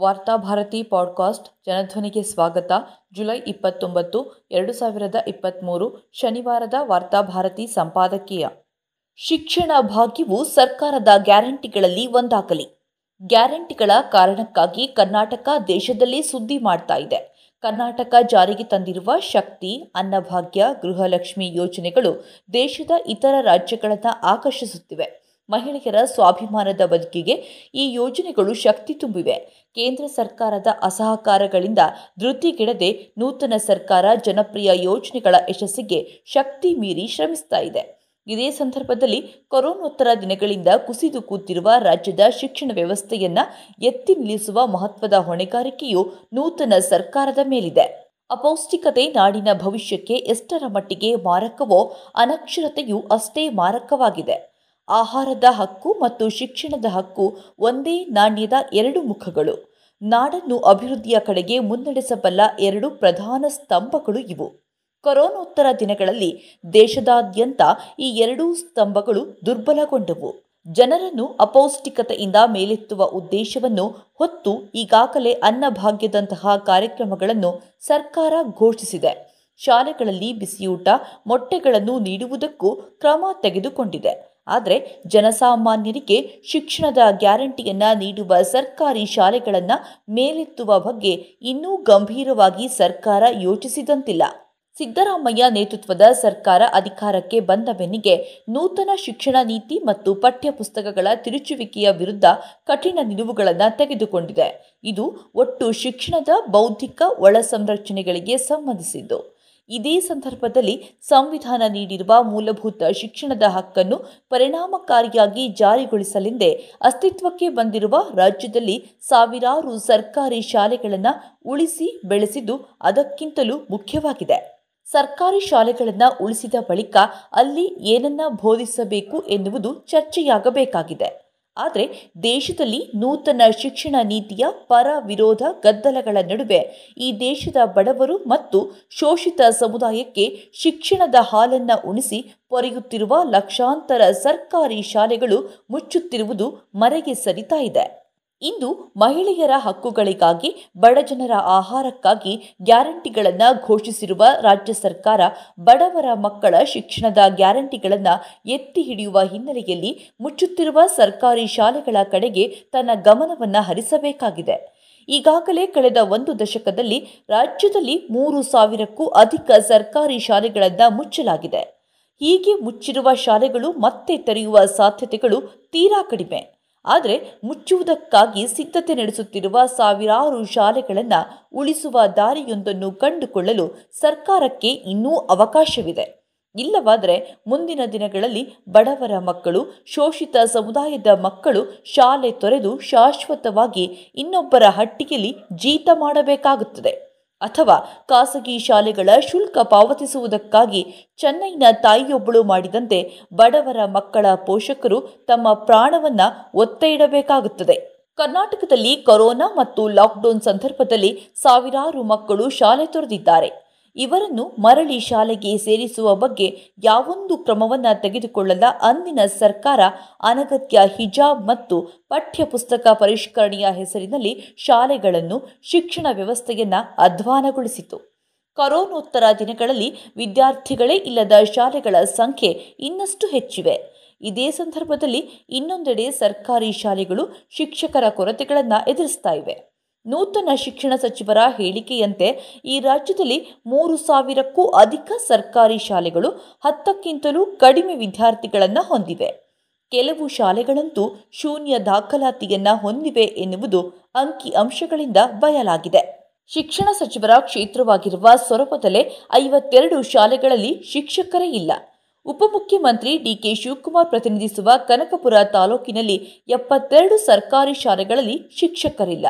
Varthabharati podcast ಜನಧ್ವನಿಗೆ ಸ್ವಾಗತ. July ಇಪ್ಪತ್ತೊಂಬತ್ತು, ಎರಡು ಸಾವಿರದ ಇಪ್ಪತ್ತ್ಮೂರು ಶನಿವಾರದ ವಾರ್ತಾಭಾರತಿ ಸಂಪಾದಕೀಯ. ಶಿಕ್ಷಣ ಭಾಗ್ಯವು ಸರ್ಕಾರದ ಗ್ಯಾರಂಟಿಗಳಲ್ಲಿ ಒಂದಾಗಲಿ. ಗ್ಯಾರಂಟಿಗಳ ಕಾರಣಕ್ಕಾಗಿ ಕರ್ನಾಟಕ ದೇಶದಲ್ಲೇ ಸುದ್ದಿ ಮಾಡ್ತಾ ಇದೆ. ಕರ್ನಾಟಕ ಜಾರಿಗೆ ತಂದಿರುವ ಶಕ್ತಿ, ಅನ್ನಭಾಗ್ಯ, ಗೃಹಲಕ್ಷ್ಮಿ ಯೋಜನೆಗಳು ದೇಶದ ಇತರ ರಾಜ್ಯಗಳನ್ನು ಆಕರ್ಷಿಸುತ್ತಿವೆ. ಮಹಿಳೆಯರ ಸ್ವಾಭಿಮಾನದ ಬದುಕಿಗೆ ಈ ಯೋಜನೆಗಳು ಶಕ್ತಿ ತುಂಬಿವೆ. ಕೇಂದ್ರ ಸರ್ಕಾರದ ಅಸಹಕಾರಗಳಿಂದ ಧೃತಿಗೆಡದೆ ನೂತನ ಸರ್ಕಾರ ಜನಪ್ರಿಯ ಯೋಜನೆಗಳ ಯಶಸ್ಸಿಗೆ ಶಕ್ತಿ ಮೀರಿ ಶ್ರಮಿಸ್ತಾ ಇದೆ. ಇದೇ ಸಂದರ್ಭದಲ್ಲಿ ಕೊರೋನೋತ್ತರ ದಿನಗಳಿಂದ ಕುಸಿದು ಕೂತಿರುವ ರಾಜ್ಯದ ಶಿಕ್ಷಣ ವ್ಯವಸ್ಥೆಯನ್ನ ಎತ್ತಿ ನಿಲ್ಲಿಸುವ ಮಹತ್ವದ ಹೊಣೆಗಾರಿಕೆಯು ನೂತನ ಸರ್ಕಾರದ ಮೇಲಿದೆ. ಅಪೌಷ್ಟಿಕತೆ ನಾಡಿನ ಭವಿಷ್ಯಕ್ಕೆ ಎಷ್ಟರ ಮಟ್ಟಿಗೆ ಮಾರಕವೋ ಅನಕ್ಷರತೆಯು ಅಷ್ಟೇ ಮಾರಕವಾಗಿದೆ. ಆಹಾರದ ಹಕ್ಕು ಮತ್ತು ಶಿಕ್ಷಣದ ಹಕ್ಕು ಒಂದೇ ನಾಣ್ಯದ ಎರಡು ಮುಖಗಳು. ನಾಡನ್ನು ಅಭಿವೃದ್ಧಿಯ ಕಡೆಗೆ ಮುನ್ನಡೆಸಬಲ್ಲ ಎರಡು ಪ್ರಧಾನ ಸ್ತಂಭಗಳು ಇವು. ಕೊರೋನೋತ್ತರ ದಿನಗಳಲ್ಲಿ ದೇಶದಾದ್ಯಂತ ಈ ಎರಡೂ ಸ್ತಂಭಗಳು ದುರ್ಬಲಗೊಂಡವು. ಜನರನ್ನು ಅಪೌಷ್ಟಿಕತೆಯಿಂದ ಮೇಲೆತ್ತುವ ಉದ್ದೇಶವನ್ನು ಹೊತ್ತು ಈಗಾಗಲೇ ಅನ್ನಭಾಗ್ಯದಂತಹ ಕಾರ್ಯಕ್ರಮಗಳನ್ನು ಸರ್ಕಾರ ಘೋಷಿಸಿದೆ. ಶಾಲೆಗಳಲ್ಲಿ ಬಿಸಿಯೂಟ, ಮೊಟ್ಟೆಗಳನ್ನು ನೀಡುವುದಕ್ಕೂ ಕ್ರಮ ತೆಗೆದುಕೊಂಡಿದೆ. ಆದರೆ ಜನಸಾಮಾನ್ಯರಿಗೆ ಶಿಕ್ಷಣದ ಗ್ಯಾರಂಟಿಯನ್ನು ನೀಡುವ ಸರ್ಕಾರಿ ಶಾಲೆಗಳನ್ನು ಮೇಲೆತ್ತುವ ಬಗ್ಗೆ ಇನ್ನೂ ಗಂಭೀರವಾಗಿ ಸರ್ಕಾರ ಯೋಚಿಸಿದಂತಿಲ್ಲ. ಸಿದ್ದರಾಮಯ್ಯ ನೇತೃತ್ವದ ಸರ್ಕಾರ ಅಧಿಕಾರಕ್ಕೆ ಬಂದ ಬೆನ್ನಿಗೆ ನೂತನ ಶಿಕ್ಷಣ ನೀತಿ ಮತ್ತು ಪಠ್ಯಪುಸ್ತಕಗಳ ತಿರುಚುವಿಕೆಯ ವಿರುದ್ಧ ಕಠಿಣ ನಿಲುವುಗಳನ್ನು ತೆಗೆದುಕೊಂಡಿದೆ. ಇದು ಒಟ್ಟು ಶಿಕ್ಷಣದ ಬೌದ್ಧಿಕ ಒಳ ಸಂರಚನೆಗಳಿಗೆ ಸಂಬಂಧಿಸಿದ್ದು. ಇದೇ ಸಂದರ್ಭದಲ್ಲಿ ಸಂವಿಧಾನ ನೀಡಿರುವ ಮೂಲಭೂತ ಶಿಕ್ಷಣದ ಹಕ್ಕನ್ನು ಪರಿಣಾಮಕಾರಿಯಾಗಿ ಜಾರಿಗೊಳಿಸಲೆಂದೇ ಅಸ್ತಿತ್ವಕ್ಕೆ ಬಂದಿರುವ ರಾಜ್ಯದಲ್ಲಿ ಸಾವಿರಾರು ಸರ್ಕಾರಿ ಶಾಲೆಗಳನ್ನು ಉಳಿಸಿ ಬೆಳೆಸಿದ್ದು ಅದಕ್ಕಿಂತಲೂ ಮುಖ್ಯವಾಗಿದೆ. ಸರ್ಕಾರಿ ಶಾಲೆಗಳನ್ನು ಉಳಿಸಿದ ಬಳಿಕ ಅಲ್ಲಿ ಏನನ್ನ ಬೋಧಿಸಬೇಕು ಎನ್ನುವುದು ಚರ್ಚೆಯಾಗಬೇಕಾಗಿದೆ. ಆದರೆ ದೇಶದಲ್ಲಿ ನೂತನ ಶಿಕ್ಷಣ ನೀತಿಯ ಪರ ವಿರೋಧ ಗದ್ದಲಗಳ ನಡುವೆ ಈ ದೇಶದ ಬಡವರು ಮತ್ತು ಶೋಷಿತ ಸಮುದಾಯಕ್ಕೆ ಶಿಕ್ಷಣದ ಹಾಲನ್ನು ಉಣಿಸಿ ಪೊರೆಯುತ್ತಿರುವ ಲಕ್ಷಾಂತರ ಸರ್ಕಾರಿ ಶಾಲೆಗಳು ಮುಚ್ಚುತ್ತಿರುವುದು ಮರೆಗೆ ಸರಿತಾ ಇದೆ. ಇಂದು ಮಹಿಳೆಯರ ಹಕ್ಕುಗಳಿಗಾಗಿ ಬಡಜನರ ಆಹಾರಕ್ಕಾಗಿ ಗ್ಯಾರಂಟಿಗಳನ್ನು ಘೋಷಿಸಿರುವ ರಾಜ್ಯ ಸರ್ಕಾರ ಬಡವರ ಮಕ್ಕಳ ಶಿಕ್ಷಣದ ಗ್ಯಾರಂಟಿಗಳನ್ನು ಎತ್ತಿ ಹಿಡಿಯುವ ಹಿನ್ನೆಲೆಯಲ್ಲಿ ಮುಚ್ಚುತ್ತಿರುವ ಸರ್ಕಾರಿ ಶಾಲೆಗಳ ಕಡೆಗೆ ತನ್ನ ಗಮನವನ್ನು ಹರಿಸಬೇಕಾಗಿದೆ. ಈಗಾಗಲೇ ಕಳೆದ ಒಂದು ದಶಕದಲ್ಲಿ ರಾಜ್ಯದಲ್ಲಿ ಮೂರು ಸಾವಿರಕ್ಕೂ ಅಧಿಕ ಸರ್ಕಾರಿ ಶಾಲೆಗಳನ್ನು ಮುಚ್ಚಲಾಗಿದೆ. ಹೀಗೆ ಮುಚ್ಚಿರುವ ಶಾಲೆಗಳು ಮತ್ತೆ ತೆರೆಯುವ ಸಾಧ್ಯತೆಗಳು ತೀರಾ ಕಡಿಮೆ. ಆದರೆ ಮುಚ್ಚುವುದಕ್ಕಾಗಿ ಸಿದ್ಧತೆ ನಡೆಸುತ್ತಿರುವ ಸಾವಿರಾರು ಶಾಲೆಗಳನ್ನು ಉಳಿಸುವ ದಾರಿಯೊಂದನ್ನು ಕಂಡುಕೊಳ್ಳಲು ಸರ್ಕಾರಕ್ಕೆ ಇನ್ನೂ ಅವಕಾಶವಿದೆ. ಇಲ್ಲವಾದರೆ ಮುಂದಿನ ದಿನಗಳಲ್ಲಿ ಬಡವರ ಮಕ್ಕಳು, ಶೋಷಿತ ಸಮುದಾಯದ ಮಕ್ಕಳು ಶಾಲೆ ತೊರೆದು ಶಾಶ್ವತವಾಗಿ ಇನ್ನೊಬ್ಬರ ಹಟ್ಟಿಗೆಯಲ್ಲಿ ಜೀತ ಮಾಡಬೇಕಾಗುತ್ತದೆ. ಅಥವಾ ಖಾಸಗಿ ಶಾಲೆಗಳ ಶುಲ್ಕ ಪಾವತಿಸುವುದಕ್ಕಾಗಿ ಚೆನ್ನೈನ ತಾಯಿಯೊಬ್ಬಳು ಮಾಡಿದಂತೆ ಬಡವರ ಮಕ್ಕಳ ಪೋಷಕರು ತಮ್ಮ ಪ್ರಾಣವನ್ನ ಒತ್ತೆ ಇಡಬೇಕಾಗುತ್ತದೆ ಕರ್ನಾಟಕದಲ್ಲಿ ಕೊರೋನಾ ಮತ್ತು ಲಾಕ್ಡೌನ್ ಸಂದರ್ಭದಲ್ಲಿ ಸಾವಿರಾರು ಮಕ್ಕಳು ಶಾಲೆ ತೊರೆದಿದ್ದಾರೆ. ಇವರನ್ನು ಮರಳಿ ಶಾಲೆಗೆ ಸೇರಿಸುವ ಬಗ್ಗೆ ಯಾವೊಂದು ಕ್ರಮವನ್ನು ತೆಗೆದುಕೊಳ್ಳದ ಅಂದಿನ ಸರ್ಕಾರ ಅನಗತ್ಯ ಹಿಜಾಬ್ ಮತ್ತು ಪಠ್ಯಪುಸ್ತಕ ಪರಿಷ್ಕರಣೆಯ ಹೆಸರಿನಲ್ಲಿ ಶಾಲೆಗಳನ್ನು ಶಿಕ್ಷಣ ವ್ಯವಸ್ಥೆಯನ್ನು ಅಧ್ವಾನಗೊಳಿಸಿತು. ಕರೋನೋತ್ತರ ದಿನಗಳಲ್ಲಿ ವಿದ್ಯಾರ್ಥಿಗಳೇ ಇಲ್ಲದ ಶಾಲೆಗಳ ಸಂಖ್ಯೆ ಇನ್ನಷ್ಟು ಹೆಚ್ಚಿವೆ. ಇದೇ ಸಂದರ್ಭದಲ್ಲಿ ಇನ್ನೊಂದೆಡೆ ಸರ್ಕಾರಿ ಶಾಲೆಗಳು ಶಿಕ್ಷಕರ ಕೊರತೆಗಳನ್ನು ಎದುರಿಸ್ತಾ ಇವೆ. ನೂತನ ಶಿಕ್ಷಣ ಸಚಿವರ ಹೇಳಿಕೆಯಂತೆ, ಈ ರಾಜ್ಯದಲ್ಲಿ ಮೂರು ಸಾವಿರಕ್ಕೂ ಅಧಿಕ ಸರ್ಕಾರಿ ಶಾಲೆಗಳು ಹತ್ತಕ್ಕಿಂತಲೂ ಕಡಿಮೆ ವಿದ್ಯಾರ್ಥಿಗಳನ್ನು ಹೊಂದಿವೆ. ಕೆಲವು ಶಾಲೆಗಳಂತೂ ಶೂನ್ಯ ದಾಖಲಾತಿಯನ್ನ ಹೊಂದಿವೆ ಎನ್ನುವುದು ಅಂಕಿ ಅಂಶಗಳಿಂದ ಬಯಲಾಗಿದೆ. ಶಿಕ್ಷಣ ಸಚಿವರ ಕ್ಷೇತ್ರವಾಗಿರುವ ಸೊರಬದಲ್ಲೇ ಐವತ್ತೆರಡು ಶಾಲೆಗಳಲ್ಲಿ ಶಿಕ್ಷಕರೇ ಇಲ್ಲ. ಉಪಮುಖ್ಯಮಂತ್ರಿ ಡಿಕೆ ಶಿವಕುಮಾರ್ ಪ್ರತಿನಿಧಿಸುವ ಕನಕಪುರ ತಾಲೂಕಿನಲ್ಲಿ ಎಪ್ಪತ್ತೆರಡು ಸರ್ಕಾರಿ ಶಾಲೆಗಳಲ್ಲಿ ಶಿಕ್ಷಕರಿಲ್ಲ.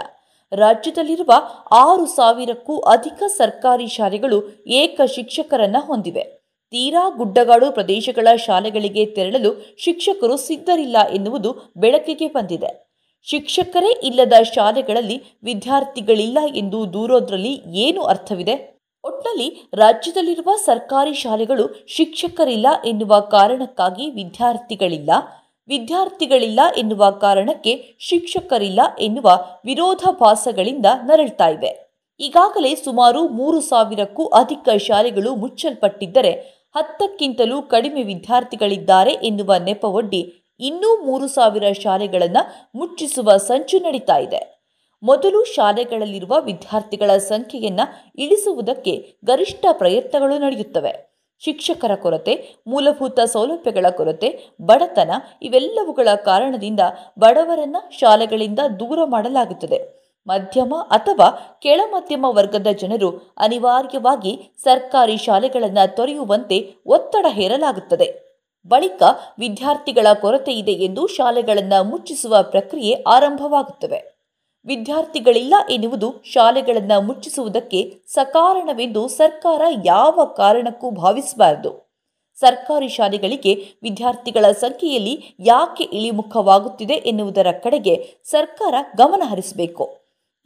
ರಾಜ್ಯದಲ್ಲಿರುವ ಆರು ಸಾವಿರಕ್ಕೂ ಅಧಿಕ ಸರ್ಕಾರಿ ಶಾಲೆಗಳು ಏಕ ಶಿಕ್ಷಕರನ್ನ ಹೊಂದಿವೆ. ತೀರಾ ಗುಡ್ಡಗಾಡು ಪ್ರದೇಶಗಳ ಶಾಲೆಗಳಿಗೆ ತೆರಳಲು ಶಿಕ್ಷಕರು ಸಿದ್ಧರಿಲ್ಲ ಎನ್ನುವುದು ಬೆಳಕಿಗೆ ಬಂದಿದೆ. ಶಿಕ್ಷಕರೇ ಇಲ್ಲದ ಶಾಲೆಗಳಲ್ಲಿ ವಿದ್ಯಾರ್ಥಿಗಳಿಲ್ಲ ಎಂದು ದೂರೋದ್ರಲ್ಲಿ ಏನು ಅರ್ಥವಿದೆ? ಒಟ್ನಲ್ಲಿ ರಾಜ್ಯದಲ್ಲಿರುವ ಸರ್ಕಾರಿ ಶಾಲೆಗಳು ಶಿಕ್ಷಕರಿಲ್ಲ ಎನ್ನುವ ಕಾರಣಕ್ಕಾಗಿ ವಿದ್ಯಾರ್ಥಿಗಳಿಲ್ಲ. ವಿದ್ಯಾರ್ಥಿಗಳಿಲ್ಲ ಎನ್ನುವ ಕಾರಣಕ್ಕೆ ಶಿಕ್ಷಕರಿಲ್ಲ ಎನ್ನುವ ವಿರೋಧಾಭಾಸಗಳಿಂದ ನರಳ್ತಾ ಇವೆ. ಈಗಾಗಲೇ ಸುಮಾರು ಮೂರು ಸಾವಿರಕ್ಕೂ ಅಧಿಕ ಶಾಲೆಗಳು ಮುಚ್ಚಲ್ಪಟ್ಟಿದ್ದರೆ ಹತ್ತಕ್ಕಿಂತಲೂ ಕಡಿಮೆ ವಿದ್ಯಾರ್ಥಿಗಳಿದ್ದಾರೆ ಎನ್ನುವ ನೆಪವೊಡ್ಡಿ ಇನ್ನೂ ಮೂರು ಸಾವಿರ ಶಾಲೆಗಳನ್ನು ಮುಚ್ಚಿಸುವ ಸಂಚು ನಡೀತಾ ಇದೆ. ಮೊದಲು ಶಾಲೆಗಳಲ್ಲಿರುವ ವಿದ್ಯಾರ್ಥಿಗಳ ಸಂಖ್ಯೆಯನ್ನು ಇಳಿಸುವುದಕ್ಕೆ ಗರಿಷ್ಠ ಪ್ರಯತ್ನಗಳು ನಡೆಯುತ್ತವೆ. ಶಿಕ್ಷಕರ ಕೊರತೆ, ಮೂಲಭೂತ ಸೌಲಭ್ಯಗಳ ಕೊರತೆ, ಬಡತನ ಇವೆಲ್ಲವುಗಳ ಕಾರಣದಿಂದ ಬಡವರನ್ನ ಶಾಲೆಗಳಿಂದ ದೂರ ಮಾಡಲಾಗುತ್ತದೆ. ಮಧ್ಯಮ ಅಥವಾ ಕೆಳಮಧ್ಯಮ ವರ್ಗದ ಜನರು ಅನಿವಾರ್ಯವಾಗಿ ಸರ್ಕಾರಿ ಶಾಲೆಗಳನ್ನು ತೊರೆಯುವಂತೆ ಒತ್ತಡ ಹೇರಲಾಗುತ್ತದೆ. ಬಳಿಕ ವಿದ್ಯಾರ್ಥಿಗಳ ಕೊರತೆ ಇದೆ ಎಂದು ಶಾಲೆಗಳನ್ನು ಮುಚ್ಚಿಸುವ ಪ್ರಕ್ರಿಯೆ ಆರಂಭವಾಗುತ್ತವೆ ವಿದ್ಯಾರ್ಥಿಗಳಿಲ್ಲ ಎನ್ನುವುದು ಶಾಲೆಗಳನ್ನು ಮುಚ್ಚಿಸುವುದಕ್ಕೆ ಸಕಾರಣವೆಂದು ಸರ್ಕಾರ ಯಾವ ಕಾರಣಕ್ಕೂ ಭಾವಿಸಬಾರದು. ಸರ್ಕಾರಿ ಶಾಲೆಗಳಿಗೆ ವಿದ್ಯಾರ್ಥಿಗಳ ಸಂಖ್ಯೆಯಲ್ಲಿ ಯಾಕೆ ಇಳಿಮುಖವಾಗುತ್ತಿದೆ ಎನ್ನುವುದರ ಕಡೆಗೆ ಸರ್ಕಾರ ಗಮನ ಹರಿಸಬೇಕು.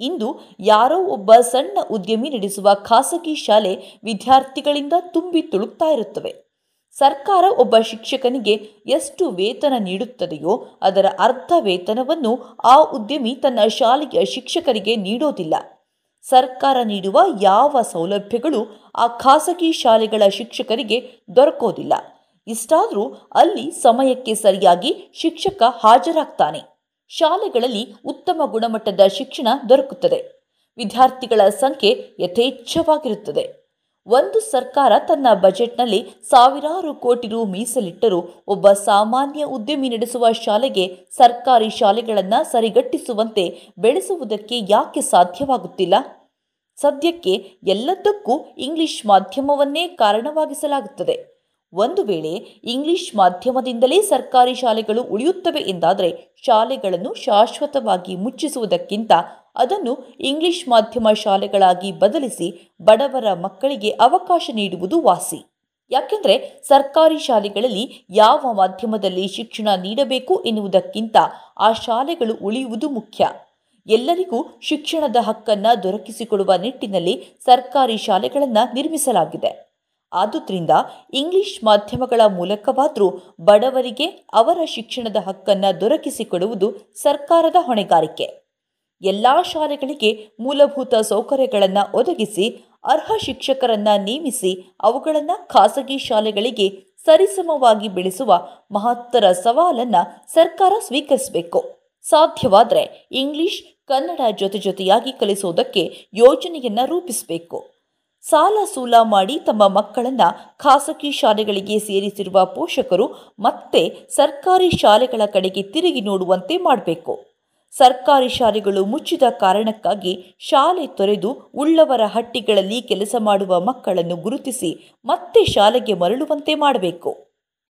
ಇಂದು ಯಾರೋ ಒಬ್ಬ ಸಣ್ಣ ಉದ್ಯಮಿ ನಡೆಸುವ ಖಾಸಗಿ ಶಾಲೆ ವಿದ್ಯಾರ್ಥಿಗಳಿಂದ ತುಂಬಿ ತುಳುಕ್ತಾ ಇರುತ್ತವೆ. ಸರ್ಕಾರ ಒಬ್ಬ ಶಿಕ್ಷಕನಿಗೆ ಎಷ್ಟು ವೇತನ ನೀಡುತ್ತದೆಯೋ ಅದರ ಅರ್ಧ ವೇತನವನ್ನು ಆ ಉದ್ಯಮಿ ತನ್ನ ಶಾಲೆಯ ಶಿಕ್ಷಕರಿಗೆ ನೀಡೋದಿಲ್ಲ. ಸರ್ಕಾರ ನೀಡುವ ಯಾವ ಸೌಲಭ್ಯಗಳು ಆ ಖಾಸಗಿ ಶಾಲೆಗಳ ಶಿಕ್ಷಕರಿಗೆ ದೊರಕೋದಿಲ್ಲ. ಇಷ್ಟಾದರೂ ಅಲ್ಲಿ ಸಮಯಕ್ಕೆ ಸರಿಯಾಗಿ ಶಿಕ್ಷಕ ಹಾಜರಾಗ್ತಾನೆ. ಶಾಲೆಗಳಲ್ಲಿ ಉತ್ತಮ ಗುಣಮಟ್ಟದ ಶಿಕ್ಷಣ ದೊರಕುತ್ತದೆ. ವಿದ್ಯಾರ್ಥಿಗಳ ಸಂಖ್ಯೆ ಯಥೇಚ್ಛವಾಗಿರುತ್ತದೆ. ಒಂದು ಸರ್ಕಾರ ತನ್ನ ಬಜೆಟ್ನಲ್ಲಿ ಸಾವಿರಾರು ಕೋಟಿ ರು ಮೀಸಲಿಟ್ಟರೂ ಒಬ್ಬ ಸಾಮಾನ್ಯ ಉದ್ಯಮಿ ನಡೆಸುವ ಶಾಲೆಗೆ ಸರ್ಕಾರಿ ಶಾಲೆಗಳನ್ನು ಸರಿಗಟ್ಟಿಸುವಂತೆ ಬೆಳೆಸುವುದಕ್ಕೆ ಯಾಕೆ ಸಾಧ್ಯವಾಗುತ್ತಿಲ್ಲ? ಸದ್ಯಕ್ಕೆ ಎಲ್ಲದಕ್ಕೂ ಇಂಗ್ಲಿಷ್ ಮಾಧ್ಯಮವನ್ನೇ ಕಾರಣವಾಗಿಸಲಾಗುತ್ತದೆ. ಒಂದು ವೇಳೆ ಇಂಗ್ಲಿಷ್ ಮಾಧ್ಯಮದಿಂದಲೇ ಸರ್ಕಾರಿ ಶಾಲೆಗಳು ಉಳಿಯುತ್ತವೆ ಎಂದಾದರೆ ಶಾಲೆಗಳನ್ನು ಶಾಶ್ವತವಾಗಿ ಮುಚ್ಚಿಸುವುದಕ್ಕಿಂತ ಅದನ್ನು ಇಂಗ್ಲಿಷ್ ಮಾಧ್ಯಮ ಶಾಲೆಗಳಾಗಿ ಬದಲಿಸಿ ಬಡವರ ಮಕ್ಕಳಿಗೆ ಅವಕಾಶ ನೀಡುವುದು ವಾಸಿ. ಯಾಕೆಂದರೆ ಸರ್ಕಾರಿ ಶಾಲೆಗಳಲ್ಲಿ ಯಾವ ಮಾಧ್ಯಮದಲ್ಲಿ ಶಿಕ್ಷಣ ನೀಡಬೇಕು ಎನ್ನುವುದಕ್ಕಿಂತ ಆ ಶಾಲೆಗಳು ಉಳಿಯುವುದು ಮುಖ್ಯ. ಎಲ್ಲರಿಗೂ ಶಿಕ್ಷಣದ ಹಕ್ಕನ್ನು ದೊರಕಿಸಿಕೊಡುವ ನಿಟ್ಟಿನಲ್ಲಿ ಸರ್ಕಾರಿ ಶಾಲೆಗಳನ್ನು ನಿರ್ಮಿಸಲಾಗಿದೆ. ಆದುದರಿಂದ ಇಂಗ್ಲಿಷ್ ಮಾಧ್ಯಮಗಳ ಮೂಲಕವಾದರೂ ಬಡವರಿಗೆ ಅವರ ಶಿಕ್ಷಣದ ಹಕ್ಕನ್ನು ದೊರಕಿಸಿಕೊಡುವುದು ಸರ್ಕಾರದ ಹೊಣೆಗಾರಿಕೆ. ಎಲ್ಲ ಶಾಲೆಗಳಿಗೆ ಮೂಲಭೂತ ಸೌಕರ್ಯಗಳನ್ನು ಒದಗಿಸಿ, ಅರ್ಹ ಶಿಕ್ಷಕರನ್ನ ನೇಮಿಸಿ, ಅವುಗಳನ್ನು ಖಾಸಗಿ ಶಾಲೆಗಳಿಗೆ ಸರಿಸಮವಾಗಿ ಬೆಳೆಸುವ ಮಹತ್ತರ ಸವಾಲನ್ನು ಸರ್ಕಾರ ಸ್ವೀಕರಿಸಬೇಕು. ಸಾಧ್ಯವಾದರೆ ಇಂಗ್ಲಿಷ್ ಕನ್ನಡ ಜೊತೆ ಜೊತೆಯಾಗಿ ಕಲಿಸೋದಕ್ಕೆ ಯೋಜನೆಯನ್ನು ರೂಪಿಸಬೇಕು. ಸಾಲ ಸೂಲ ಮಾಡಿ ತಮ್ಮ ಮಕ್ಕಳನ್ನ ಖಾಸಗಿ ಶಾಲೆಗಳಿಗೆ ಸೇರಿಸಿರುವ ಪೋಷಕರು ಮತ್ತೆ ಸರ್ಕಾರಿ ಶಾಲೆಗಳ ಕಡೆಗೆ ತಿರುಗಿ ನೋಡುವಂತೆ ಮಾಡಬೇಕು. ಸರ್ಕಾರಿ ಶಾಲೆಗಳು ಮುಚ್ಚಿದ ಕಾರಣಕ್ಕಾಗಿ ಶಾಲೆ ತೊರೆದು ಉಳ್ಳವರ ಹಟ್ಟಿಗಳಲ್ಲಿ ಕೆಲಸ ಮಾಡುವ ಮಕ್ಕಳನ್ನು ಗುರುತಿಸಿ ಮತ್ತೆ ಶಾಲೆಗೆ ಮರಳುವಂತೆ ಮಾಡಬೇಕು.